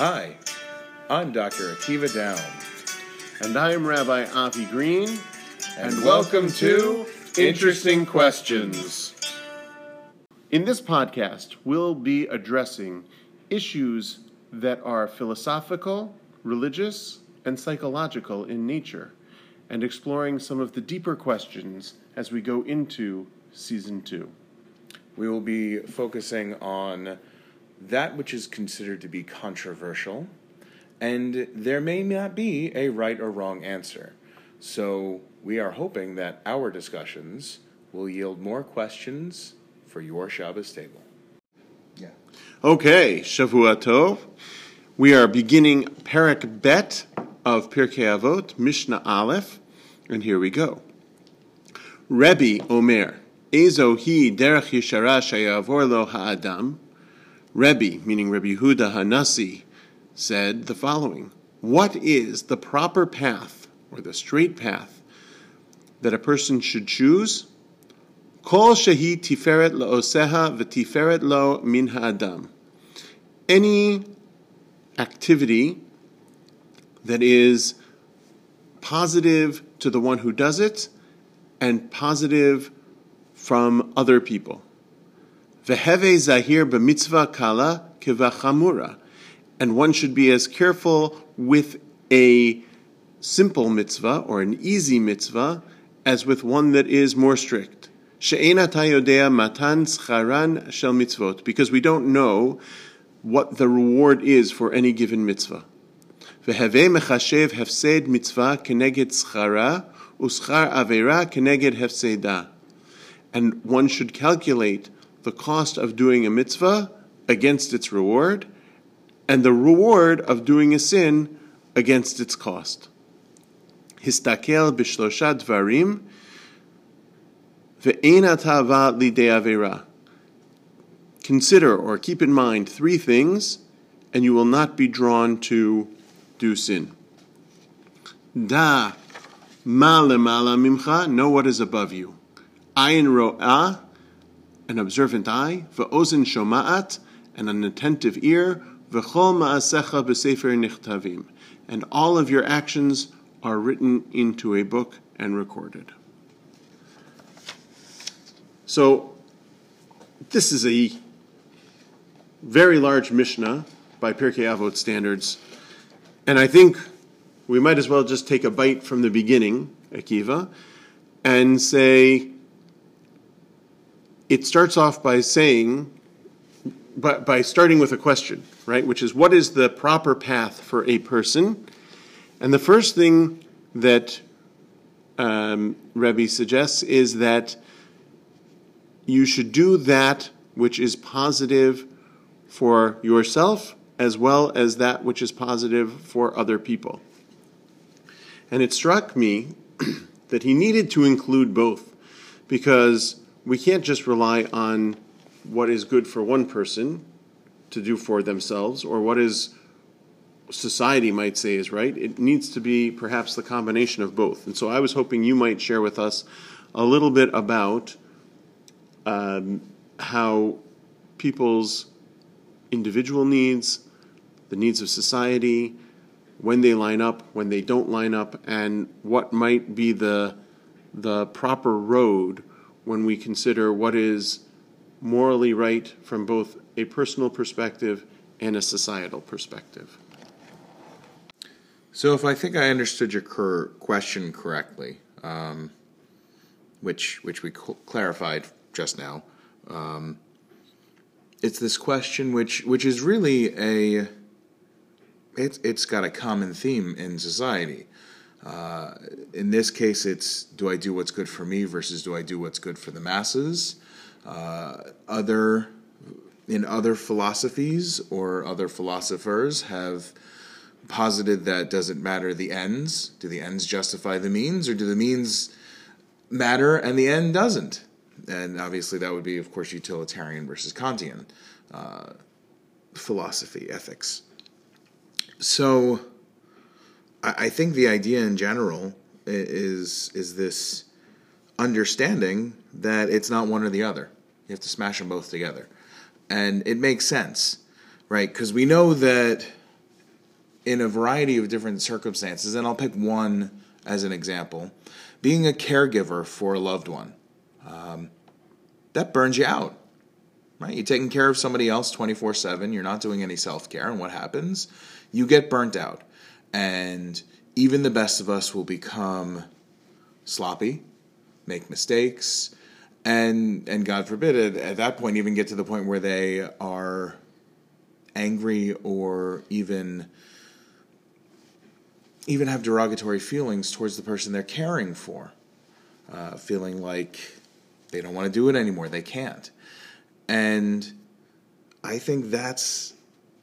Hi, I'm Dr. Akiva Down, And I'm Rabbi Avi Green. and welcome to Interesting Questions. In this podcast, we'll be addressing issues that are philosophical, religious, and psychological in nature, and exploring some of the deeper questions as we go into season two. We will be focusing on that which is considered to be controversial, and there may not be a right or wrong answer. So, we are hoping that our discussions will yield more questions for your Shabbos table. Yeah. Okay, Shavua Tov. We are beginning Perek Bet of Pirkei Avot, Mishnah Aleph, and here we go. Rebbe Omer, Ezo hi derech yishara shayavor lo ha'adam. Rebbe, meaning Rebbe Huda Hanasi, said the following What is the proper path, or the straight path, that a person should choose? Kol shehi tiferet la'oseha v'tiferet lo min ha'adam. Any activity that is positive to the one who does it and positive from other people. Veheve zahir b'mitzvah kala kivachamura. And one should be as careful with a simple mitzvah or an easy mitzvah as with one that is more strict. She'ena tayodea matan scharan shel mitzvot. Because we don't know what the reward is for any given mitzvah. Veheve mechashev hefsed mitzvah keneged schara uschar avera keneged hefseda. And one should calculate the cost of doing a mitzvah against its reward, and the reward of doing a sin against its cost. Histakel b'shlosha dvarim ve'en atava lidei avera. Consider or keep in mind three things, and you will not be drawn to do sin. Da ma lemala mimcha, know what is above you. Ayin ro'ah, an observant eye, ve'ozen shoma'at, and an attentive ear, ve'chol ma'asecha b'sefer nichtavim, and all of your actions are written into a book and recorded. So, this is a very large Mishnah by Pirkei Avot standards, and I think we might as well just take a bite from the beginning, Akiva, and say it starts off by saying, by, by starting with a question, right? Which is, what is the proper path for a person? And the first thing that um, Rebbe suggests is that you should do that which is positive for yourself as well as that which is positive for other people. And it struck me that he needed to include both because we can't just rely on what is good for one person to do for themselves or what is society might say is right. It needs to be perhaps the combination of both. And so I was hoping you might share with us a little bit about um, how people's individual needs, the needs of society, when they line up, when they don't line up, and what might be the the proper road when we consider what is morally right from both a personal perspective and a societal perspective. So, if I think I understood your cur- question correctly, um, which which we cl- clarified just now, um, it's this question which which is really a it's it's got a common theme in society. Uh, in this case, it's do I do what's good for me versus do I do what's good for the masses? Uh, other in other philosophies or other philosophers have posited that doesn't matter the ends. Do the ends justify the means, or do the means matter and the end doesn't? And obviously, that would be, of course, utilitarian versus Kantian uh, philosophy, ethics. So, I, think the idea in general is is this understanding that it's not one or the other. You have to smash them both together, and it makes sense, right? Because we know that in a variety of different circumstances, and I'll pick one as an example. Being a caregiver for a loved one, um, that burns you out, right? You're taking care of somebody else 24 7, you're not doing any self care, and what happens? You get burnt out. And even the best of us will become sloppy, make mistakes, and and God forbid at, at that point even get to the point where they are angry or even even have derogatory feelings towards the person they're caring for, uh, feeling like they don't want to do it anymore, they can't, and I think that's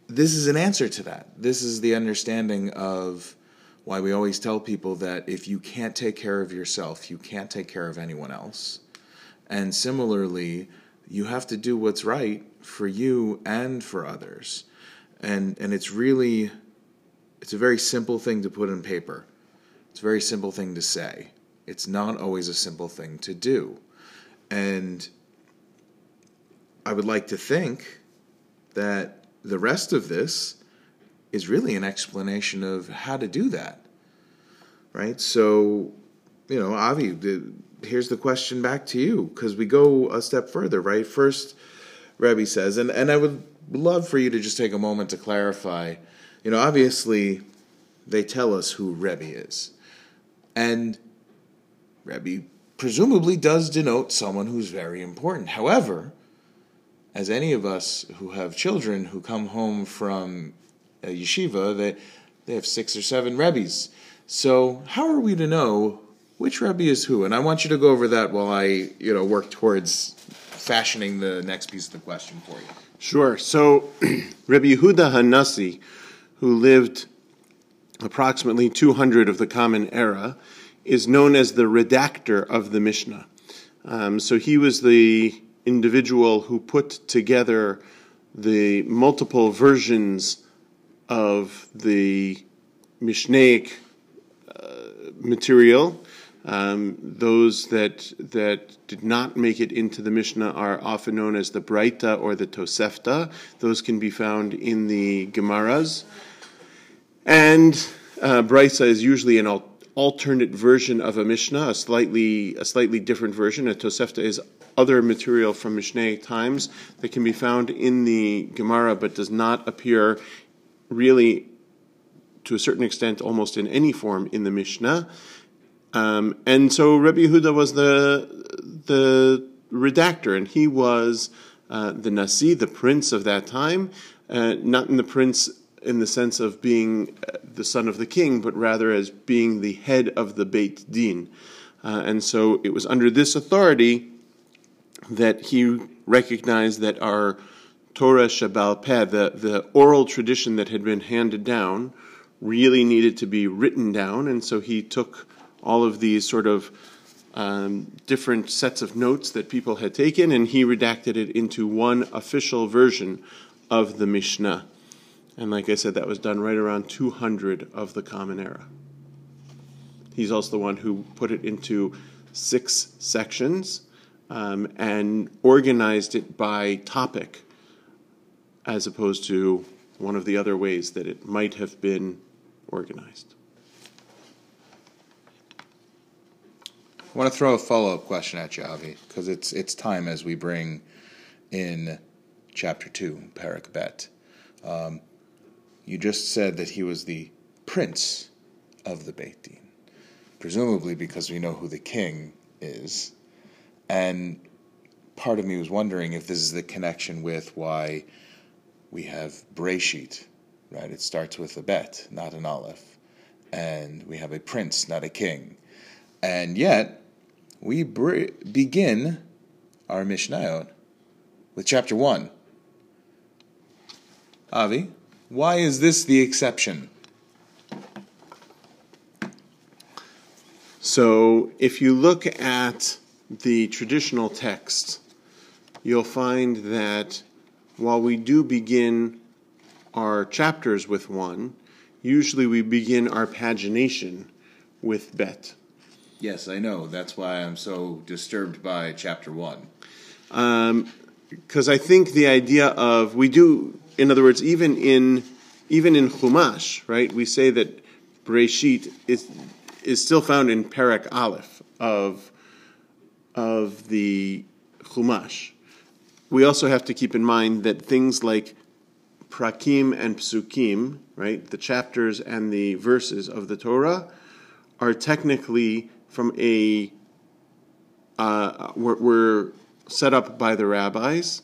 this is an answer to that. This is the understanding of why we always tell people that if you can't take care of yourself, you can't take care of anyone else. And similarly, you have to do what's right for you and for others. And and it's really it's a very simple thing to put in paper. It's a very simple thing to say. It's not always a simple thing to do. And I would like to think that the rest of this is really an explanation of how to do that. Right? So, you know, Avi, the, here's the question back to you because we go a step further, right? First, Rebbe says, and, and I would love for you to just take a moment to clarify. You know, obviously, they tell us who Rebbe is. And Rebbe presumably does denote someone who's very important. However, as any of us who have children who come home from yeshiva, they, they have six or seven Rebbes. So, how are we to know which Rebbe is who? And I want you to go over that while I, you know, work towards fashioning the next piece of the question for you. Sure. So, Rebbe Yehuda Hanassi, who lived approximately 200 of the Common Era, is known as the redactor of the Mishnah. Um, so he was the individual who put together the multiple versions of the Mishnaic uh, material um, those that that did not make it into the Mishnah are often known as the Braita or the Tosefta. Those can be found in the Gemaras. And uh, Braita is usually an al- alternate version of a Mishnah, a slightly a slightly different version. A Tosefta is other material from Mishnah times that can be found in the Gemara, but does not appear really, to a certain extent, almost in any form in the Mishnah. Um, and so Rabbi Yehuda was the the redactor, and he was uh, the nasi, the prince of that time, uh, not in the prince in the sense of being uh, the son of the king, but rather as being the head of the Beit Din. Uh, and so it was under this authority that he recognized that our Torah Shebe'al Peh, the, the oral tradition that had been handed down, really needed to be written down, and so he took all of these sort of um, different sets of notes that people had taken, and he redacted it into one official version of the Mishnah. And like I said, that was done right around 200 of the Common Era. He's also the one who put it into six sections um, and organized it by topic, as opposed to one of the other ways that it might have been organized. I want to throw a follow up question at you, Avi, because it's it's time as we bring in chapter two, Perek Bet. Um, you just said that he was the prince of the Beit Din, presumably because we know who the king is, and part of me was wondering if this is the connection with why we have Breshit, right? It starts with a bet, not an aleph, and we have a prince, not a king, and yet we begin our Mishnayot with chapter 1. Avi, why is this the exception? So, if you look at the traditional text, you'll find that while we do begin our chapters with one, usually we begin our pagination with bet. Yes, I know. That's why I'm so disturbed by chapter one. Because um, I think the idea of, we do, in other words, even in even in Chumash, right, we say that Breshit is, is still found in Perek Aleph of, of the Chumash. We also have to keep in mind that things like prakim and psukim, right, the chapters and the verses of the Torah, are technically from a uh, were, were set up by the rabbis,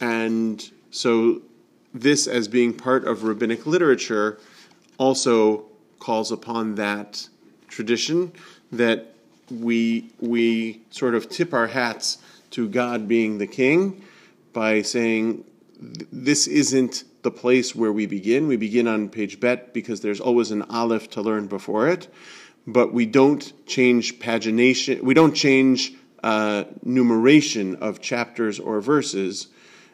and so this as being part of rabbinic literature also calls upon that tradition that we we sort of tip our hats to God being the king by saying this isn't the place where we begin. We begin on page bet because there's always an aleph to learn before it, but we don't change pagination. We don't change uh, numeration of chapters or verses.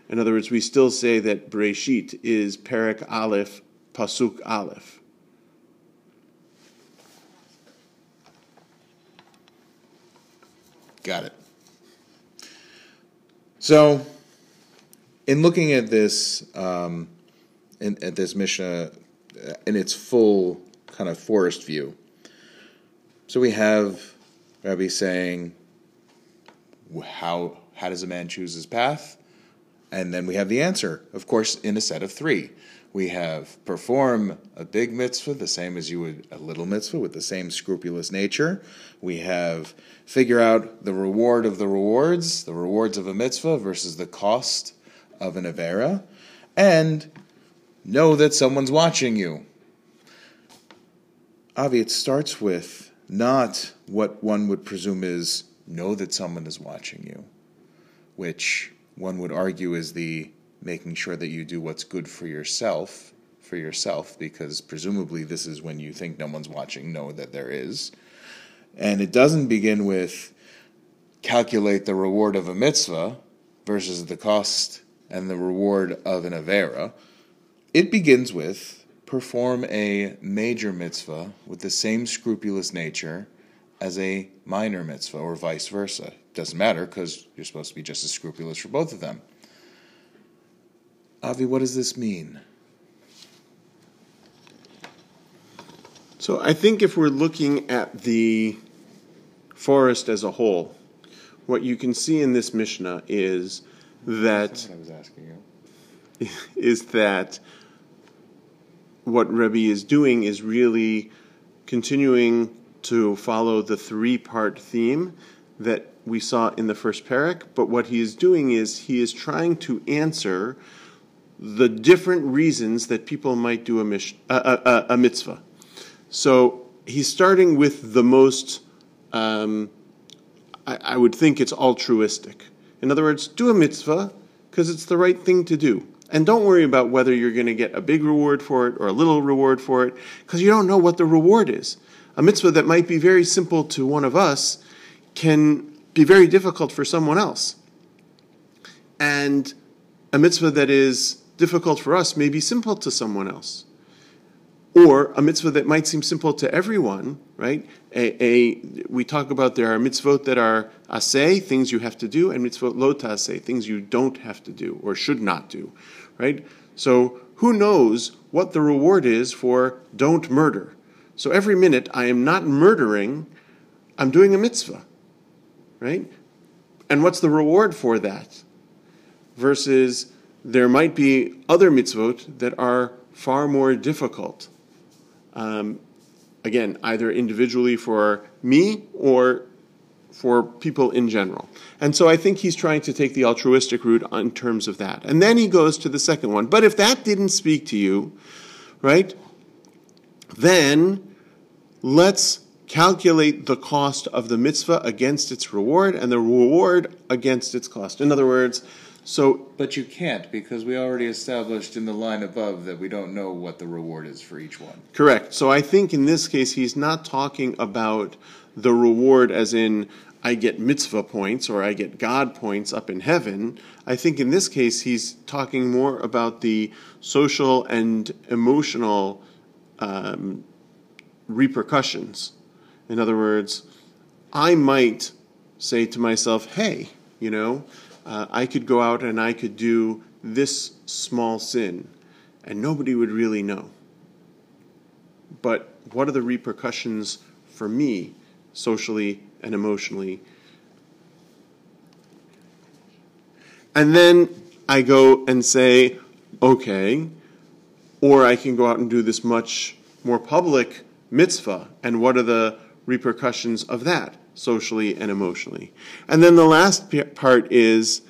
In other words, we still say that Breshit is Perek Aleph, Pasuk Aleph. Got it. So, in looking at this, um, in, at this Mishnah uh, in its full kind of forest view, so we have Rabbi saying, "How how does a man choose his path?" And then we have the answer, of course, in a set of three. We have perform a big mitzvah the same as you would a little mitzvah with the same scrupulous nature. We have figure out the reward of the rewards, the rewards of a mitzvah versus the cost of an avera, and know that someone's watching you. Avi, it starts with not what one would presume is know that someone is watching you, which one would argue is the making sure that you do what's good for yourself, for yourself, because presumably this is when you think no one's watching, know that there is. And it doesn't begin with calculate the reward of a mitzvah versus the cost and the reward of an avera. It begins with perform a major mitzvah with the same scrupulous nature as a minor mitzvah or vice versa. Doesn't matter because you're supposed to be just as scrupulous for both of them. Avi, what does this mean? So I think if we're looking at the forest as a whole, what you can see in this Mishnah is that I was asking you. is that what Rebbe is doing is really continuing to follow the three part theme that we saw in the first perek, but what he is doing is he is trying to answer the different reasons that people might do a, mish, a, mitzvah. So he's starting with the most, um, I, I would think it's altruistic. In other words, do a mitzvah because it's the right thing to do. And don't worry about whether you're going to get a big reward for it or a little reward for it, because you don't know what the reward is. A mitzvah that might be very simple to one of us can be very difficult for someone else. And a mitzvah that is difficult for us may be simple to someone else. Or a mitzvah that might seem simple to everyone, right? A, a we talk about there are mitzvot that are asay, things you have to do, and mitzvot lo asay, things you don't have to do or should not do, right? So who knows what the reward is for don't murder? So every minute I am not murdering, I'm doing a mitzvah, right? And what's the reward for that? Versus there might be other mitzvot that are far more difficult. Um, again, either individually for me or for people in general. And so I think he's trying to take the altruistic route in terms of that. And then he goes to the second one. But if that didn't speak to you, right, then let's calculate the cost of the mitzvah against its reward and the reward against its cost. In other words, so, but you can't because we already established in the line above that we don't know what the reward is for each one. Correct. So I think in this case he's not talking about the reward as in I get mitzvah points or I get God points up in heaven. I think in this case he's talking more about the social and emotional um, repercussions. In other words, I might say to myself, hey, you know, uh, I could go out and I could do this small sin. and nobody would really know. But what are the repercussions for me, socially and emotionally? And then I go and say, okay, or I can go out and do this much more public mitzvah, and what are the repercussions of that, socially and emotionally? And then the last part is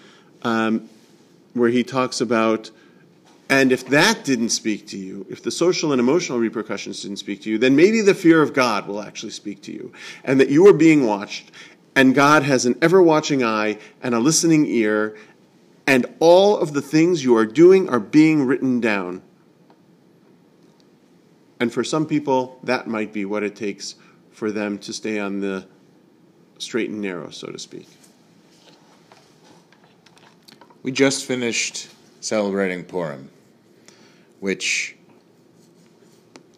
um, where he talks about, and if that didn't speak to you, if the social and emotional repercussions didn't speak to you, then maybe the fear of God will actually speak to you, and that you are being watched, and God has an ever watching eye and a listening ear, and all of the things you are doing are being written down. And for some people, that might be what it takes for them to stay on the straight and narrow, so to speak. We just finished celebrating Purim, which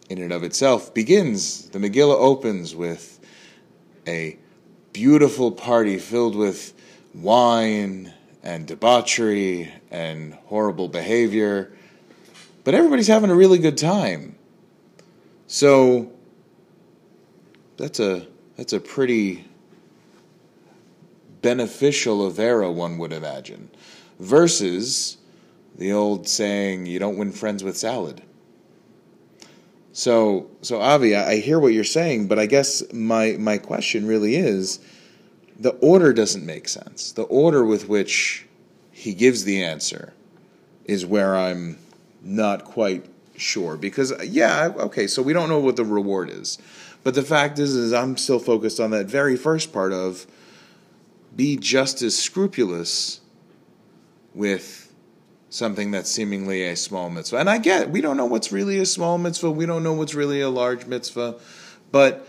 in and of itself begins. The Megillah opens with a beautiful party filled with wine and debauchery and horrible behavior, but everybody's having a really good time. So that's a that's a pretty beneficial Avera, one would imagine, versus the old saying, "You don't win friends with salad." So, so Avi, I hear what you're saying, but I guess my my question really is, the order doesn't make sense. The order with which he gives the answer is where I'm not quite sure because yeah okay so we don't know what the reward is but the fact is is i'm still focused on that very first part of be just as scrupulous with something that's seemingly a small mitzvah. And i get we don't know what's really a small mitzvah. We don't know what's really a large mitzvah. But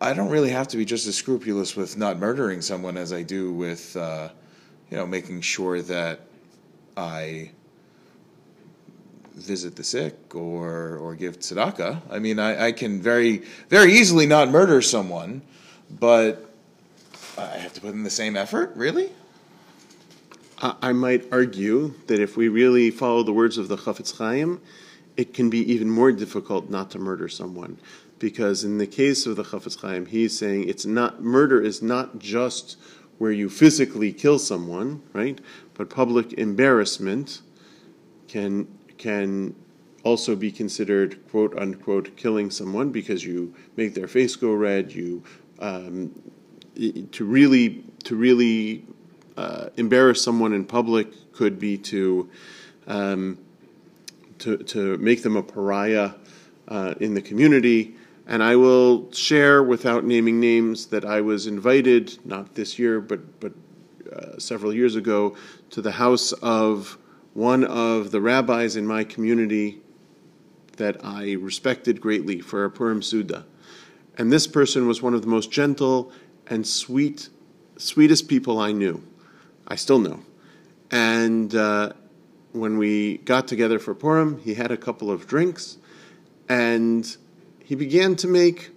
i don't really have to be just as scrupulous with not murdering someone as i do with uh, you know making sure that i visit the sick or or give tzedakah. I mean, I, I can very very easily not murder someone, but I have to put in the same effort. Really? I might argue that if we really follow the words of the Chafetz Chaim, it can be even more difficult not to murder someone, because in the case of the Chafetz Chaim, he's saying it's not murder is not just where you physically kill someone, right? But public embarrassment can can also be considered quote unquote killing someone because you make their face go red. You um, to really to really uh, embarrass someone in public could be to um, to to make them a pariah uh, in the community. And I will share, without naming names, that I was invited not this year, but but uh, several years ago, to the house of one of the rabbis in my community that I respected greatly for a Purim Suda. And this person was one of the most gentle and sweet, sweetest people I knew. I still know. And uh, when we got together for Purim, he had a couple of drinks and he began to make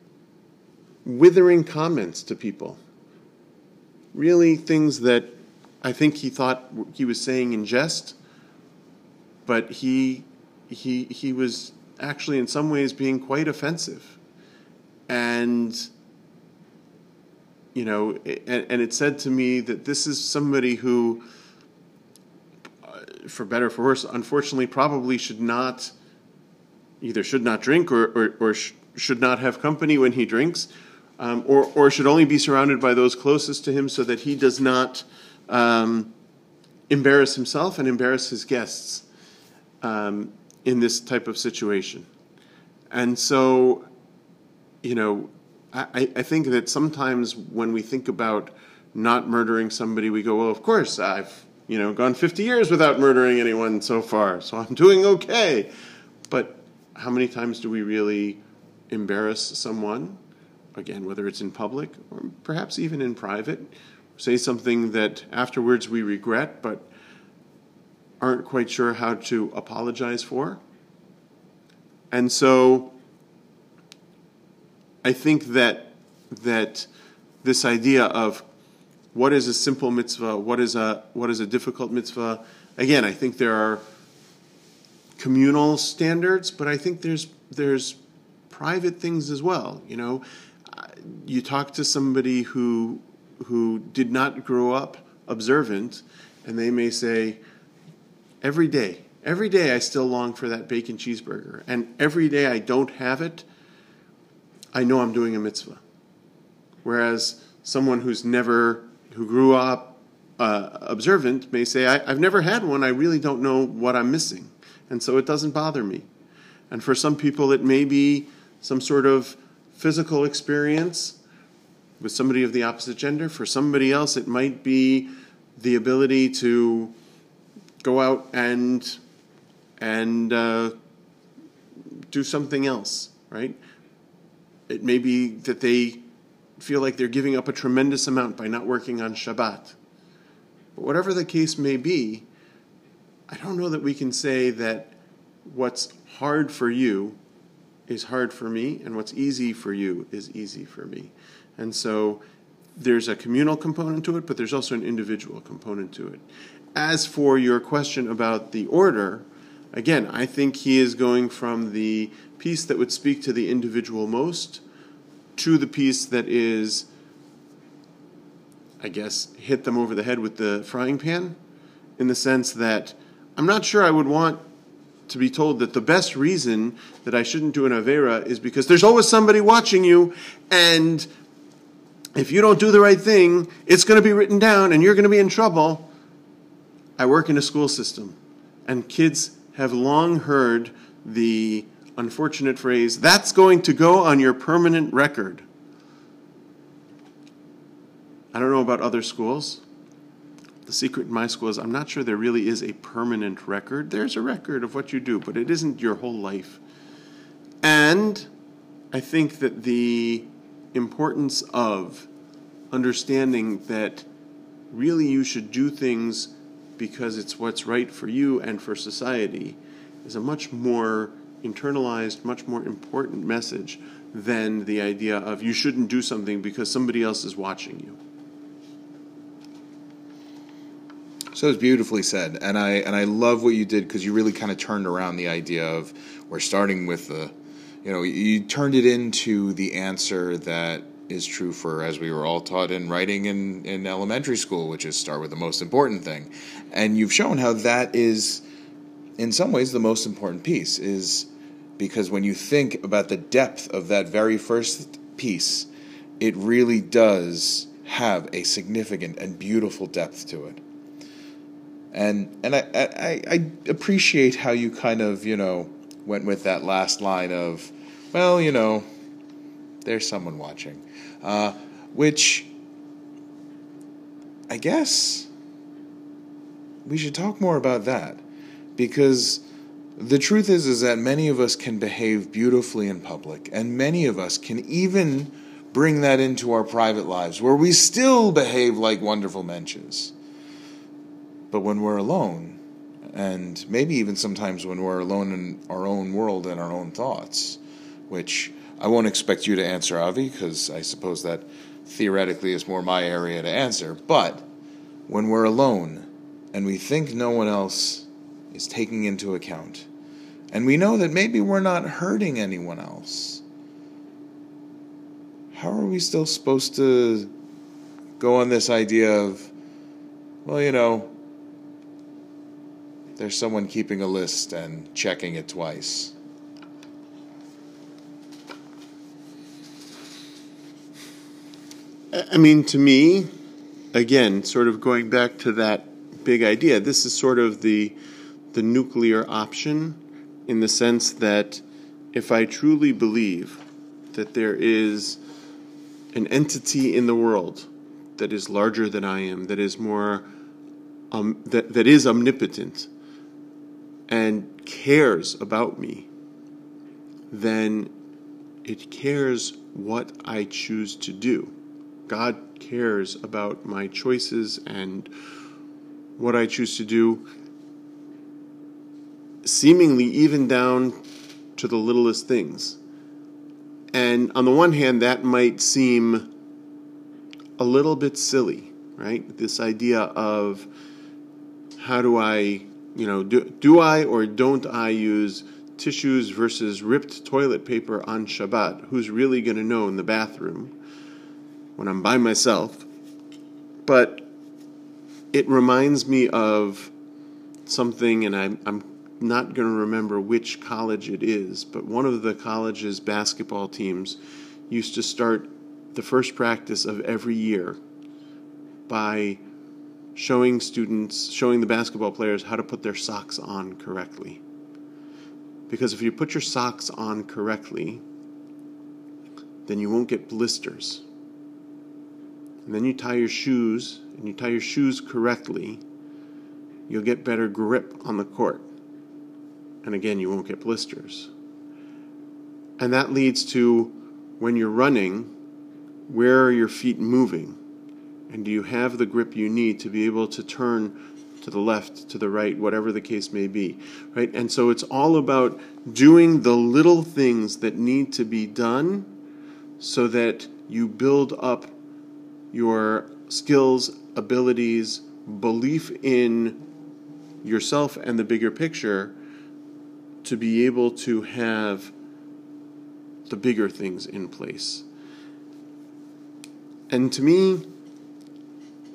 withering comments to people. Really, things that I think he thought he was saying in jest, but he he he was actually in some ways being quite offensive. And you know and, and it said to me that this is somebody who uh, for better or for worse unfortunately probably should not either should not drink or or, or sh- should not have company when he drinks um, or, or should only be surrounded by those closest to him so that he does not um, embarrass himself and embarrass his guests um, in this type of situation. And so, you know, I, I think that sometimes when we think about not murdering somebody, we go, well, of course, I've, you know, gone 50 years without murdering anyone so far, so I'm doing okay. But how many times do we really embarrass someone? Again, whether it's in public or perhaps even in private, say something that afterwards we regret, but aren't quite sure how to apologize for. And so I think that that this idea of what is a simple mitzvah, what is a what is a difficult mitzvah, again, I think there are communal standards, but I think there's there's private things as well. You know, you talk to somebody who who did not grow up observant, and they may say, every day, every day I still long for that bacon cheeseburger, and every day I don't have it, I know I'm doing a mitzvah. Whereas someone who's never who grew up uh, observant may say, I, I've never had one. I really don't know what I'm missing, and so it doesn't bother me. And for some people, it may be some sort of physical experience with somebody of the opposite gender. For somebody else, it might be the ability to go out and and uh, do something else, right? It may be that they feel like they're giving up a tremendous amount by not working on Shabbat. But whatever the case may be, I don't know that we can say that what's hard for you is hard for me, and what's easy for you is easy for me. And so there's a communal component to it, but there's also an individual component to it. As for your question about the order, again, I think he is going from the piece that would speak to the individual most to the piece that is, I guess, hit them over the head with the frying pan, in the sense that I'm not sure I would want to be told that the best reason that I shouldn't do an Avera is because there's always somebody watching you, and if you don't do the right thing, it's going to be written down and you're going to be in trouble. I work in a school system, and kids have long heard the unfortunate phrase, that's going to go on your permanent record. I don't know about other schools. The secret in my school is I'm not sure there really is a permanent record. There's a record of what you do, but it isn't your whole life. And I think that the importance of understanding that really you should do things because it's what's right for you and for society is a much more internalized, much more important message than the idea of you shouldn't do something because somebody else is watching you. So it's beautifully said, and I and I love what you did because you really kind of turned around the idea of we're starting with the, you know, you turned it into the answer that is true for as we were all taught in writing in in elementary school, which is start with the most important thing, and you've shown how that is, in some ways, the most important piece is because when you think about the depth of that very first piece, it really does have a significant and beautiful depth to it. And and I, I, I appreciate how you kind of you know went with that last line of, well, you know, there's someone watching, uh, which I guess we should talk more about that. Because the truth is is that many of us can behave beautifully in public and many of us can even bring that into our private lives where we still behave like wonderful mensches but when we're alone, and maybe even sometimes when we're alone in our own world and our own thoughts, which I won't expect you to answer, Avi, because I suppose that theoretically is more my area to answer. But when we're alone and we think no one else is taking into account, and we know that maybe we're not hurting anyone else, how are we still supposed to go on this idea of, well, you know, there's someone keeping a list and checking it twice. I mean, to me, again, sort of going back to that big idea, this is sort of the the nuclear option in the sense that if I truly believe that there is an entity in the world that is larger than I am, that is more um, that, that is omnipotent, and cares about me, then it cares what I choose to do. God cares about my choices and what I choose to do, seemingly even down to the littlest things. And on the one hand, that might seem a little bit silly, right? This idea of how do I you know, do, do I or don't I use tissues versus ripped toilet paper on Shabbat? Who's really going to know in the bathroom when I'm by myself? But it reminds me of something, and I'm, I'm not going to remember which college it is, but one of the college's basketball teams used to start the first practice of every year by showing students, showing the basketball players how to put their socks on correctly. Because if you put your socks on correctly, then you won't get blisters. And then you tie your shoes, and you tie your shoes correctly, you'll get better grip on the court. And again, you won't get blisters. And that leads to when you're running, where are your feet moving? And do you have the grip you need to be able to turn to the left, to the right, whatever the case may be, right? And so it's all about doing the little things that need to be done so that you build up your skills, abilities, belief in yourself and the bigger picture to be able to have the bigger things in place. And to me,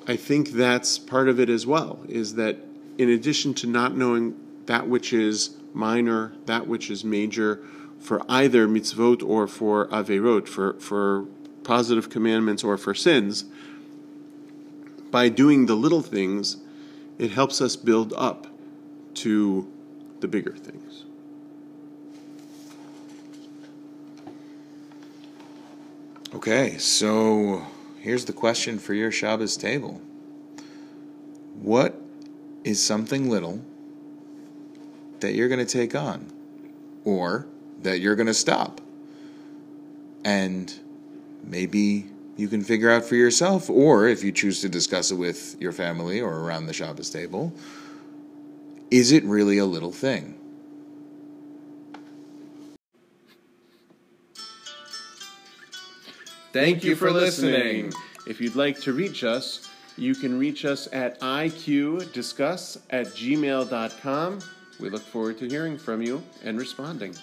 I think that's part of it as well, is that in addition to not knowing that which is minor, that which is major, for either mitzvot or for averot, for, for positive commandments or for sins, by doing the little things, it helps us build up to the bigger things. Okay, so here's the question for your Shabbos table. What is something little that you're going to take on or that you're going to stop? And maybe you can figure out for yourself, or if you choose to discuss it with your family or around the Shabbos table, is it really a little thing? Thank you for listening. If you'd like to reach us, you can reach us at iqdiscuss at gmail.com. We look forward to hearing from you and responding.